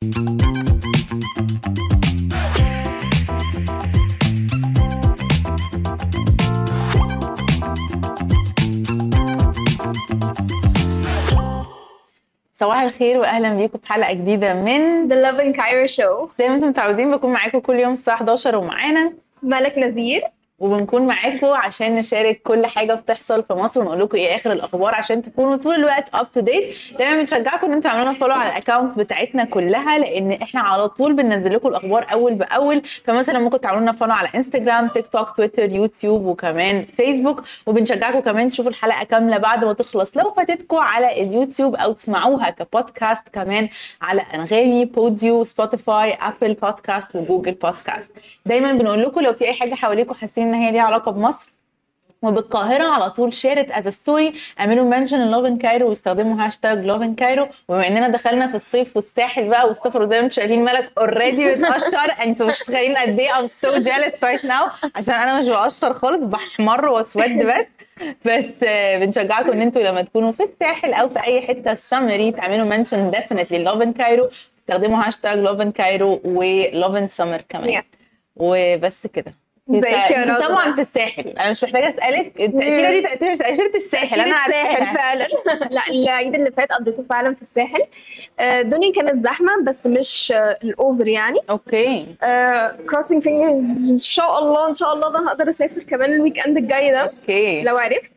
صباح الخير واهلا بيكم في حلقة جديدة من The Lovin Cairo Show. زي ما أنتم متعودين بكون معاكم كل يوم الساعة 11 ومعانا ملك نذير. وبنكون معاكم عشان نشارك كل حاجة بتحصل في مصر ونقول لكم إيه آخر الأخبار عشان تكونوا طول الوقت up to date دايما بنشجعكم إن أنتوا تعملوا follow على ال account بتاعتنا كلها لأن إحنا على طول بننزل لكم الأخبار أول بأول. فمثلا ممكن تعملوا لنا follow على انستجرام تيك توك تويتر يوتيوب وكمان فيسبوك وبنشجعكم كمان تشوفوا الحلقة كاملة بعد ما تخلص. لو فاتتكم على اليوتيوب أو تسمعوها كبودكاست كمان على أنغامي Podeo Spotify Apple Podcast و Google Podcast دايما بنقول لكم لو في أي حاجة حواليكم حاسين إن هي ليها علاقة بمصر وبالقاهرة. على طول share it as story اعملوا mention Lovin Cairo واستخدموا هاشتاج Lovin Cairo وبما إننا دخلنا في الصيف والساحل بقى والسفر وزي ما أنتم شايفين ملك already بتقشر أنتوا مش متخيلين قد إيه I'm so jealous right now عشان أنا مش بقشر خالص بحمر وأسود بس. بس آه، بنشجعكم إن أنتوا لما تكونوا في الساحل أو في أي حتة سمري تعملوا mention definitely Lovin Cairo استخدموا هاشتاج Lovin Cairo و Lovin Summer كمان. وبس كده. ازيك يا رضوى؟ طبعا في الساحل. أنا مش محتاجة أسألك. التقشيرة دي تقشيرة تقشيرة الساحل. أنا الساحل. عارفاها فعلا. لا العيد اللي فات قضيته فعلا في الساحل. آه، الدنيا كانت زحمة بس مش آه، ال over يعني. okay. Crossing fingers إن شاء الله إن شاء الله أنا هقدر أسافر كمان ال weekend الجاي ده. okay. لو عرفت.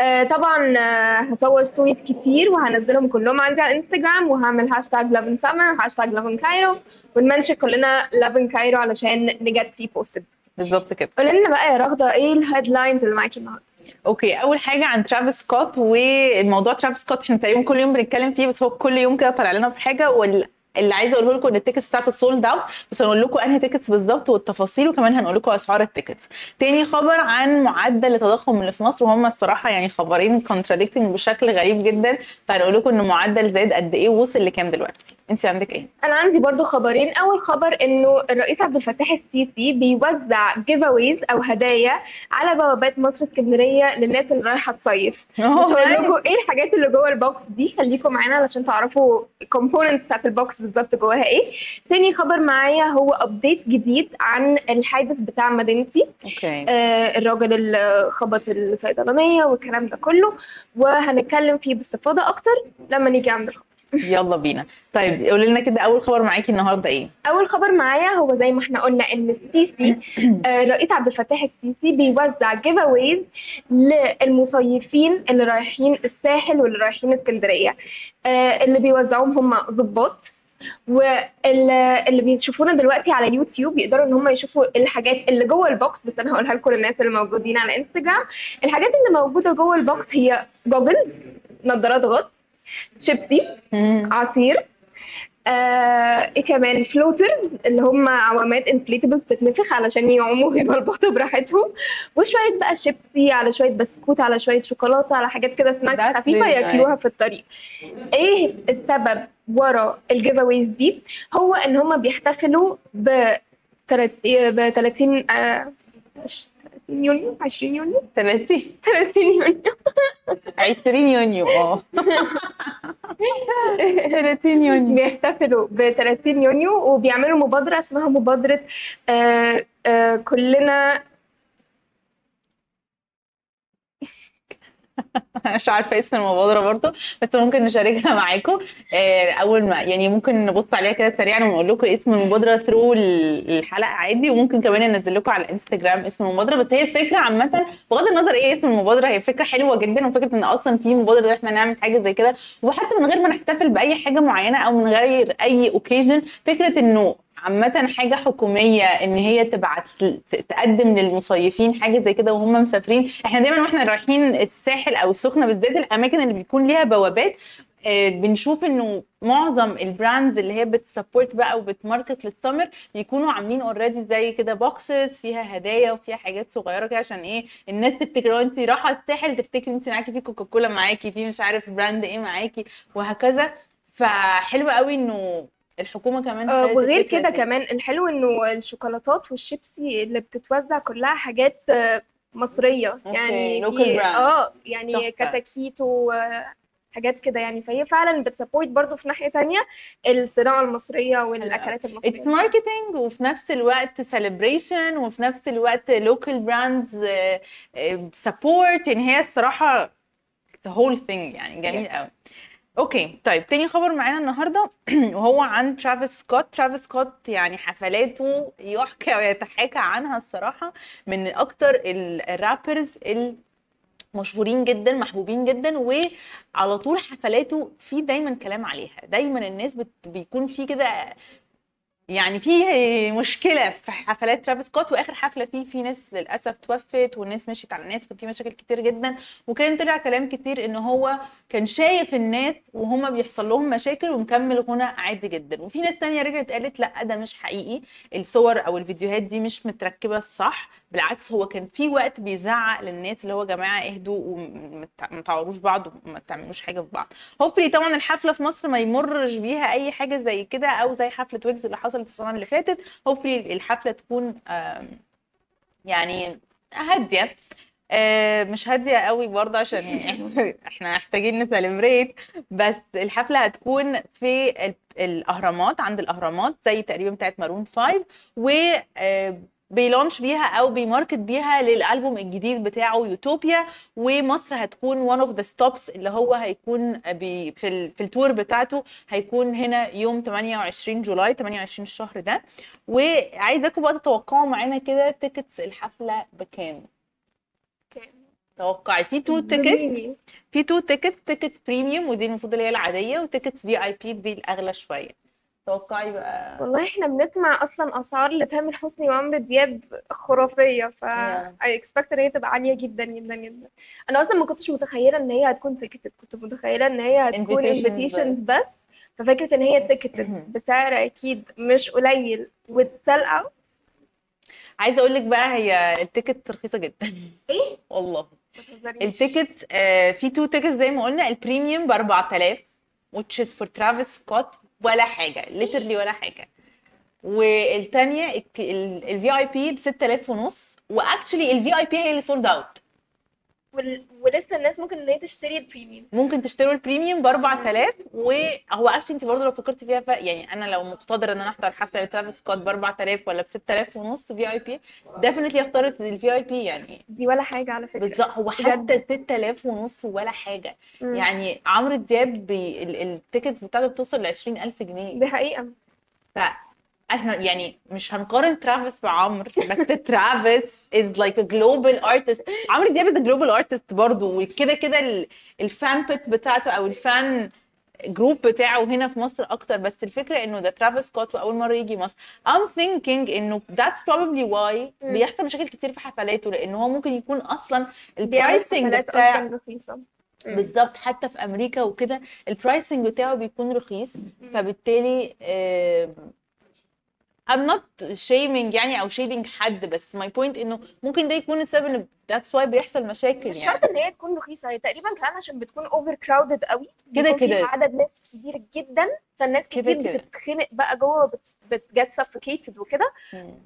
آه، طبعا آه، هصور stories كتير وهنزلهم كلهم عندي على الانستجرام وهعمل هاشتاج Lovin Summer هاشتاج Lovin Cairo ون mention كلنا Lovin Cairo علشان ن get reposted بالظبط كده. قولي لنا بقى يا رغدة إيه ال headlines اللي معاكي النهارده؟ okay اول حاجة عن ترافيس سكوت والموضوع ترافيس سكوت إحنا تقريبا كل يوم بنتكلم فيه بس هو كل يوم كده طالع لنا بحاجة وال اللي عايزة أقوله لكم إن ال tickets بتاعته sold out بس هنقول لكم أنهي tickets بالظبط والتفاصيل وكمان هنقول لكم أسعار ال tickets. تاني خبر عن معدل التضخم اللي في مصر وهم الصراحة يعني خبرين contradicting بشكل غريب جدا. فهنقول لكم ان معدل زاد قد إيه ووصل لكام دلوقتي. انت عندك إيه؟ أنا عندي برضو خبرين. أول خبر إنه الرئيس عبد الفتاح السيسي بيوزع giveaways أو هدايا على بوابات مصر اسكندرية للناس اللي رايحة تصيف. هقول لكم إيه الحاجات اللي جوه ال box دي؟ خليكم معانا علشان تعرفوا ال components بتاعت ال box بالظبط جواها إيه. تاني خبر معايا هو update جديد عن الحادث بتاع مدينتي. okay. آه الراجل اللي خبط الصيدلانية والكلام ده كله. وهنتكلم فيه باستفاضة أكتر لما نيجي عند الخبر. يلا بينا. طيب قولي لنا كده أول خبر معاكي النهارده إيه؟ أول خبر معايا هو زي ما إحنا قلنا إن السيسي آه، الرئيس عبد الفتاح السيسي بيوزع giveaways للمصيفين اللي رايحين الساحل واللي رايحين اسكندرية. آه، اللي بيوزعوهم هم ضباط واللي بيشوفونا دلوقتي على يوتيوب يقدروا ان هم يشوفوا الحاجات اللي جوه ال box بس أنا هقولها لكم للناس اللي موجودين على انستجرام الحاجات اللي موجودة جوه ال box هي goggles نظارات غطس شيبسي. عصير آه إيه كمان؟ floaters اللي هم عوامات inflatables تتنفخ علشان يعوموا ويبلبطوا براحتهم. وشوية بقى شيبسي على شوية بسكوت على شوية شوكولاتة على حاجات كده snacks خفيفة ياكلوها في الطريق. إيه السبب ورا ال giveaways دي؟ هو إن هم بيحتفلوا ب 30 آه مش 30 يونيو 20 يونيو 30 30 يونيو 20 يونيو آه 30 يونيو بيحتفلوا ب 30 يونيو وبيعملوا مبادرة اسمها مبادرة آه آه كلنا مش عارفة اسم المبادرة برضو بس ممكن نشاركها معاكم. آه، أول ما يعني ممكن نبص عليها كده سريعا ونقول لكم اسم المبادرة through الحلقة عادي. وممكن كمان ننزل لكم على الانستجرام اسم المبادرة. بس هي الفكرة عامة بغض النظر إيه اسم المبادرة هي فكرة حلوة جدا. وفكرة إن أصلا في مبادرة إن إحنا نعمل حاجة زي كده. وحتى من غير ما نحتفل بأي حاجة معينة أو من غير أي occasion فكرة إنه عامة حاجة حكومية إن هي تبعت تقدم للمصيفين حاجة زي كده وهم مسافرين. إحنا دايما وإحنا رايحين الساحل أو السخنة بالذات الأماكن اللي بيكون ليها بوابات آه، بنشوف إنه معظم ال brands اللي هي بت support بقى وبت market لل summer بيكونوا عاملين already زي كده boxes فيها هدايا وفيها حاجات صغيرة كده عشان إيه الناس تفتكر أنت رايحة الساحل تفتكري أنت معاكي في كوكاكولا معاكي في مش عارف brand إيه معاكي وهكذا. فحلو قوي إنه الحكومة كمان آه، وغير كده دي. كمان الحلو إنه الشوكولاتات والشيبسي اللي بتتوزع كلها حاجات آه، okay، يعني. آه يعني تحفة. كتاكيت و حاجات كده يعني فهي فعلا بت support برضو في ناحية تانية الصناعه المصرية والأكلات اتس المصريه marketing وفي نفس الوقت celebration وفي نفس الوقت local brands support يعني هي الصراحة the whole thing يعني جميل Yes. Okay طيب تاني خبر معانا النهارده. وهو عن ترافيس سكوت. ترافيس سكوت يعني حفلاته يحكى ويتحاكى عنها الصراحة من أكتر ال- الـ rappers المشهورين جدا محبوبين جدا وعلى طول حفلاته في دايما كلام عليها. دايما الناس بيكون في كده يعني في مشكلة في حفلات ترافيس سكوت وآخر حفلة فيه في ناس للأسف توفت والناس مشيت على الناس وكان في مشاكل كتير جدا. وكان طلع كلام كتير إن هو كان شايف الناس وهما بيحصل لهم مشاكل ومكمل غنى عادي جدا. وفي ناس تانية رجعت قالت لا ده مش حقيقي. الصور أو الفيديوهات دي مش متركبة صح. بالعكس هو كان في وقت بيزعق للناس اللي هو يا جماعة اهدوا وما تع- ما تعوروش بعض وما تعملوش حاجة في بعض. Hopefully طبعا الحفلة في مصر ما يمرش بيها أي حاجة زي كده أو زي حفلة ويجز اللي حصلت السنة اللي فاتت. hopefully الحفلة تكون يعني هادية. آه، مش هادية قوي برضه عشان إحنا محتاجين ن celebrate. بس الحفلة هتكون في ال- الأهرامات عند الأهرامات زي تقريبا بتاعت مارون 5 و بي launch بيها أو بي market بيها للألبوم الجديد بتاعه يوتوبيا ومصر هتكون one of the stops اللي هو هيكون بي في ال في ال tour بتاعته هيكون هنا يوم 28 July 28 الشهر ده. وعايزاكم بقى تتوقعوا معانا كده tickets الحفلة بكام. توقعي في two tickets زميلي. في two tickets tickets premium ودي المفروض اللي هي العادية و tickets VIP دي الأغلى شوية. توقعي بقى. والله إحنا بنسمع أصلا أسعار لتامر حسني وعمرو دياب خرافية ف. I expect إن هي تبقى عالية جدا جدا جدا. أنا أصلا ما كنتش متخيلة إن هي هتكون ticketed كنت متخيلة إن هي هتكون invitations بس. ففكرة إن هي ticketed مهم. بسعر أكيد مش قليل وت sell out عايزة أقول لك بقى هي ال ticket رخيصة جدا. إيه؟ والله. ال ticket آه، في two tickets زي ما قلنا البريميوم ب 4000 which is for ترافيس سكوت ولا حاجة literally ولا حاجة. والتانية ال VIP ب 6000 ونص و actually ال VIP هي اللي sold out وال... ولسه الناس ممكن ان هي تشتري ال premium. ممكن تشتروا ال premium ب 4000 وهو actually انت برضه لو فكرت فيها ف... يعني أنا لو مقتدره ان أنا احضر حفلة لترافيس سكوت ب 4000 ولا ب 6000 ونص VIP definitely اختار ال VIP يعني. دي ولا حاجة على فكرة. بالظبط هو حتى 6000 ونص ولا حاجة. مم. يعني عمرو دياب بي... ال- الـ tickets بتاعته بتوصل ل 20000 جنيه. دي حقيقة. إحنا يعني مش هنقارن ترافيس بعمرو بس ترافيس is like a global artist عمرو دياب is global artist برضه وكده كده ال- الـ fan base بتاعته أو ال fan group بتاعه هنا في مصر أكتر. بس الفكرة إنه ده ترافيس سكوت وأول مرة يجي مصر. I'm thinking إنه that's probably why مم. بيحصل مشاكل كتير في حفلاته لأن هو ممكن يكون أصلا ال pricing بتاع رخيصة. بالظبط حتى في أمريكا وكده. ال pricing بتاعه بيكون رخيص فبالتالي آم، I'm not shaming يعني أو shading حد بس my point إنه ممكن ده يكون السبب ان that's why بيحصل مشاكل مش يعني شرط إن هي تكون رخيصة هي تقريبا كمان عشان بتكون over crowded قوي كده كده. عدد ناس كبير جدا فالناس كتير كده. بتتخنق بقى جوه بت- بت get suffocated وكده.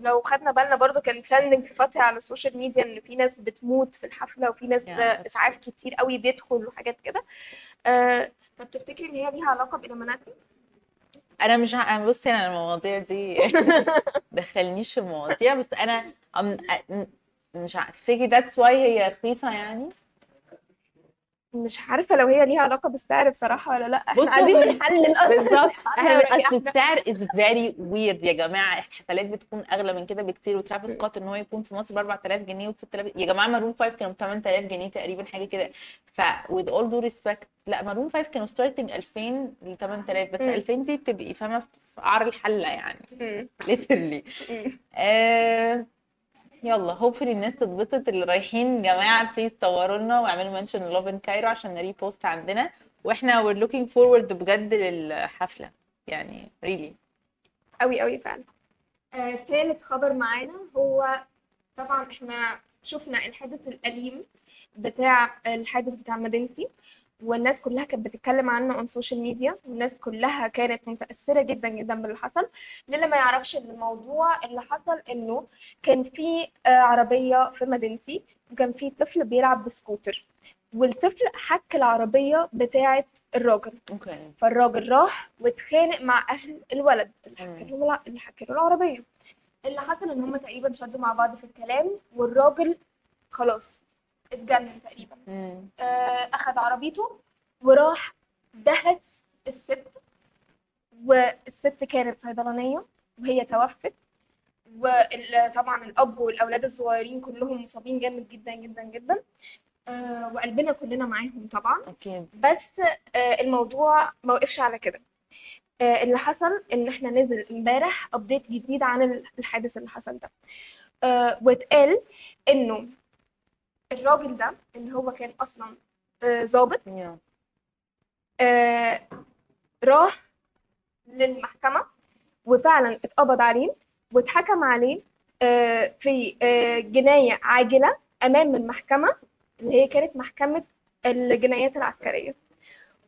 لو خدنا بالنا برضو كان trending في فترة على ال social media إن في ناس بتموت في الحفلة وفي ناس Yeah, إسعاف كتير قوي بيدخل وحاجات كده آه، طب تفتكري إن هي ليها علاقة بال Illuminati؟ أنا مش أنا بصي أنا المواضيع دي دخلنيش في المواضيع بس أنا أم- مش عارفه تفتكري that's why هي رخيصة يعني. مش عارفة لو هي ليها علاقة بالسعر بصراحة ولا لأ. إحنا عايزين نحلل أصلا بالظبط. أصل السعر is very weird يا جماعة. الحفلات بتكون أغلى من كده بكتير. وترافيس سكوت إن هو يكون في مصر ب 4000 جنيه و 6000 يا جماعة مارون 5 كانوا ب 8000 جنيه تقريبا حاجة كده. ف with all due respect لأ مارون 5 كانوا starting 2000 ل 8000 بس مم. 2000 دي تبقي فاهمة في قعر الحلة يعني. مم. يلا hopefully الناس تتبسط اللي رايحين. جماعة please صوروا لنا واعملوا mention Love in Cairo عشان ن repost عندنا. وإحنا we're looking forward بجد للحفلة. يعني really. قوي قوي فعلا. آه، خبر معانا هو طبعا إحنا شفنا الحادث الأليم بتاع الحادث بتاع مدينتي. والناس كلها كانت بتتكلم عنه على ال social media والناس كلها كانت متأثرة جدا جدا باللي حصل. للي ما يعرفش الموضوع اللي حصل إنه كان في آه، عربية في مدينتي وكان في طفل بيلعب بسكوتر. والطفل حك العربية بتاعة الراجل. okay. فالراجل راح واتخانق مع أهل الولد. اللي. حك له اللي حك له العربية. اللي حصل إن هم تقريبا شدوا مع بعض في الكلام والراجل خلاص اتجنن تقريبا. آه، اخد عربيته وراح دهس الست والست كانت صيدلانية وهي توفت. وطبعا الأب والأولاد الصغيرين كلهم مصابين جامد جدا جدا جدا. آه، وقلبنا كلنا معاهم طبعا. بس آه، الموضوع ما وقفش على كده. آه، اللي حصل إن إحنا نزل إمبارح ابديت جديد عن الحادث اللي حصل ده. واتقال إنه الراجل ده اللي هو كان أصلا آه، ظابط يا. آه، راح للمحكمة وفعلا اتقبض عليه واتحكم عليه آه، في آه، جناية عاجلة أمام المحكمة اللي هي كانت محكمة الجنايات العسكرية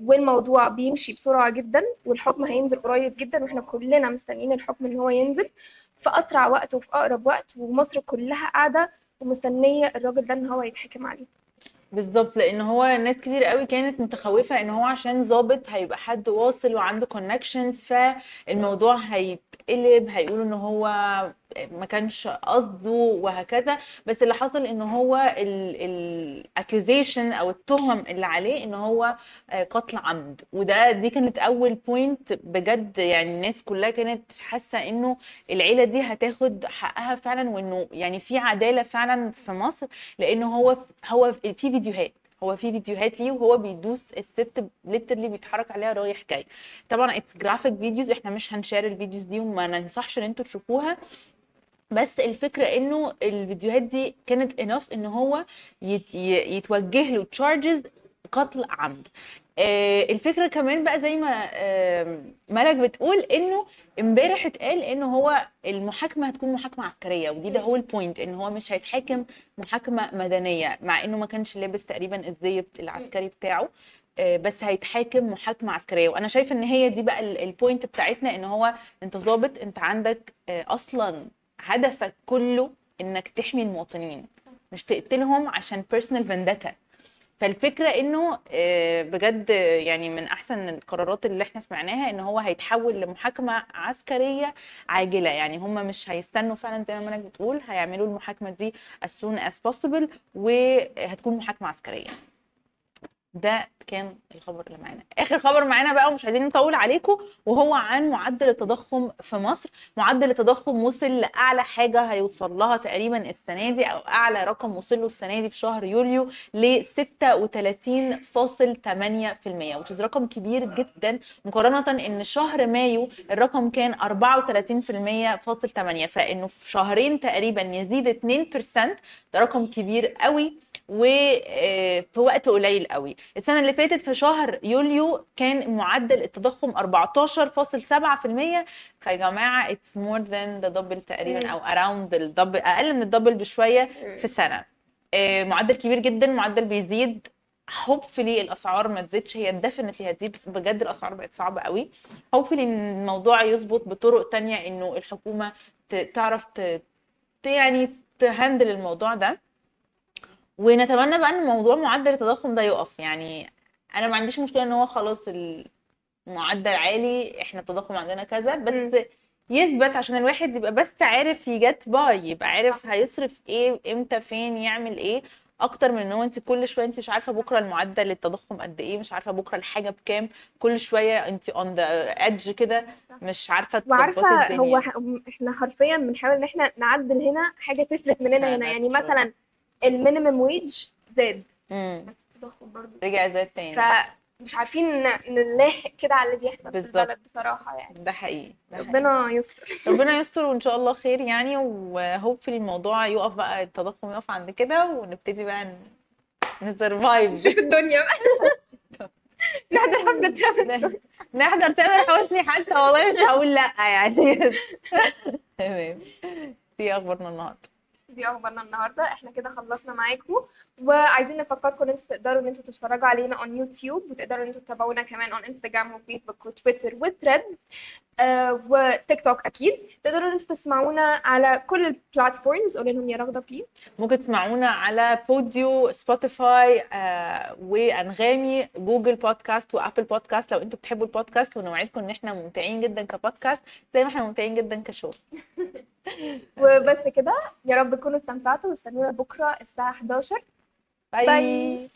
والموضوع بيمشي بسرعة جدا والحكم هينزل قريب جدا وإحنا كلنا مستنيين الحكم إن هو ينزل في أسرع وقت وفي أقرب وقت ومصر كلها قاعدة ومستنية الراجل ده إن هو يتحكم عليه. بالظبط لأن هو ناس كتير قوي كانت متخوفة إن هو عشان ظابط هيبقى حد واصل وعنده connections فالموضوع هيتقلب هيقولوا إن هو ما كانش قصده وهكذا بس اللي حصل إن هو ال accusation أو التهم اللي عليه إن هو آه، قتل عمد. وده دي كانت أول point بجد يعني الناس كلها كانت حاسة إنه العيلة دي هتاخد حقها فعلا وإنه يعني في عدالة فعلا في مصر لأن هو هو في فيديوهات هو في فيديوهات ليه وهو بيدوس الست literally بيتحرك عليها رايح جاي. طبعا it's graphic videos إحنا مش هنشير الفيديوز دي وما ننصحش إن أنتوا تشوفوها. بس الفكرة إنه الفيديوهات دي كانت enough إن هو يتوجه له charges قتل عمد. آه، الفكرة كمان بقى زي ما ملك بتقول إنه امبارح اتقال إن هو المحاكمة هتكون محاكمة عسكرية ودي ده هو ال point إن هو مش هيتحاكم محاكمة مدنية مع إنه ما كانش لابس تقريبا الزي العسكري بتاعه آه، بس هيتحاكم محاكمة عسكرية. وأنا شايفة إن هي دي بقى ال- ال point بتاعتنا إن هو أنت ظابط أنت عندك آه، أصلا هدفك كله إنك تحمي المواطنين مش تقتلهم عشان personal vendetta فالفكرة إنه آه، بجد يعني من أحسن القرارات اللي إحنا سمعناها إن هو هيتحول لمحاكمة عسكرية عاجلة. يعني هم مش هيستنوا فعلا زي ما مالك بتقول هيعملوا المحاكمة دي as soon as possible وهتكون محاكمة عسكرية. ده كان الخبر اللي معانا. آخر خبر معانا بقى ومش عايزين نطول عليكم وهو عن معدل التضخم في مصر. معدل التضخم وصل لأعلى حاجة هيوصل لها تقريبا السنة دي أو أعلى رقم وصل له السنة دي في شهر يوليو ل 36.8% which is رقم كبير جدا مقارنة إن شهر مايو الرقم كان 34.8 فإنه في شهرين تقريبا يزيد 2% ده رقم كبير قوي. وفي وقت قليل قوي. السنة اللي فاتت في شهر يوليو كان معدل التضخم 14.7% فيا جماعة it's more than the double تقريبا. أو around الدبل أقل من الدبل بشوية في سنة. آه، معدل كبير جدا معدل بيزيد. hopefully الأسعار ما تزيدش. هي definitely هتزيد بس بجد الأسعار بقت صعبة قوي. hopefully الموضوع يظبط بطرق تانية إنه الحكومة تعرف يعني ت handle الموضوع ده. ونتمنى بقى إن موضوع معدل التضخم ده يقف يعني أنا ما عنديش مشكلة إن هو خلاص المعدل عالي إحنا التضخم عندنا كذا بس. يثبت عشان الواحد يبقى بس عارف ي get by يبقى عارف هيصرف إيه إمتى فين يعمل إيه أكتر من إن هو انت كل شوية انت مش عارفة بكرة المعدل التضخم قد إيه مش عارفة بكرة الحاجة بكام كل شوية انت on the edge كده مش عارفة تظبطي وعارفه الدنيا هو إحنا حرفيا بنحاول إن إحنا نعدل هنا حاجة تفلت مننا هنا يعني. مثلا ال minimum wage زاد. امم التضخم برضه رجع زاد تاني. فمش عارفين نلاحق كده على اللي بيحصل في بالظبط. البلد بصراحة يعني. ده حقيقي ده حقيقي. ربنا يستر. ربنا يستر وإن شاء الله خير يعني و hopefully الموضوع يقف بقى التضخم يقف عند كده ونبتدي بقى ن survive نشوف الدنيا بقى. نحضر حفله ترافيس نحضر تامر حسني حتى والله مش هقول لأ يعني. تمام. دي أخبارنا النهارده. دي أخبارنا النهارده. إحنا كده خلصنا معاكم. وعايزين نفكركم إن أنتوا تقدروا إن أنتوا تتفرجوا علينا on YouTube وتقدروا إن أنتوا تتابعونا كمان on Instagram و Facebook و Twitter و Threads آه وتيك توك أكيد. تقدروا ان أنتوا تسمعونا على كل ال platforms قولي لهم يا رغدة please ممكن تسمعونا على Podeo Spotify آه وأنغامي Google Podcasts و Apple Podcasts لو أنتوا بتحبوا البودكاست ونوعدكم إن إحنا ممتعين جدا كبودكاست زي ما إحنا ممتعين جدا ك show. وبس كده يا رب تكونوا استمتعتوا. واستنونا بكرة الساعة 11 bye, bye.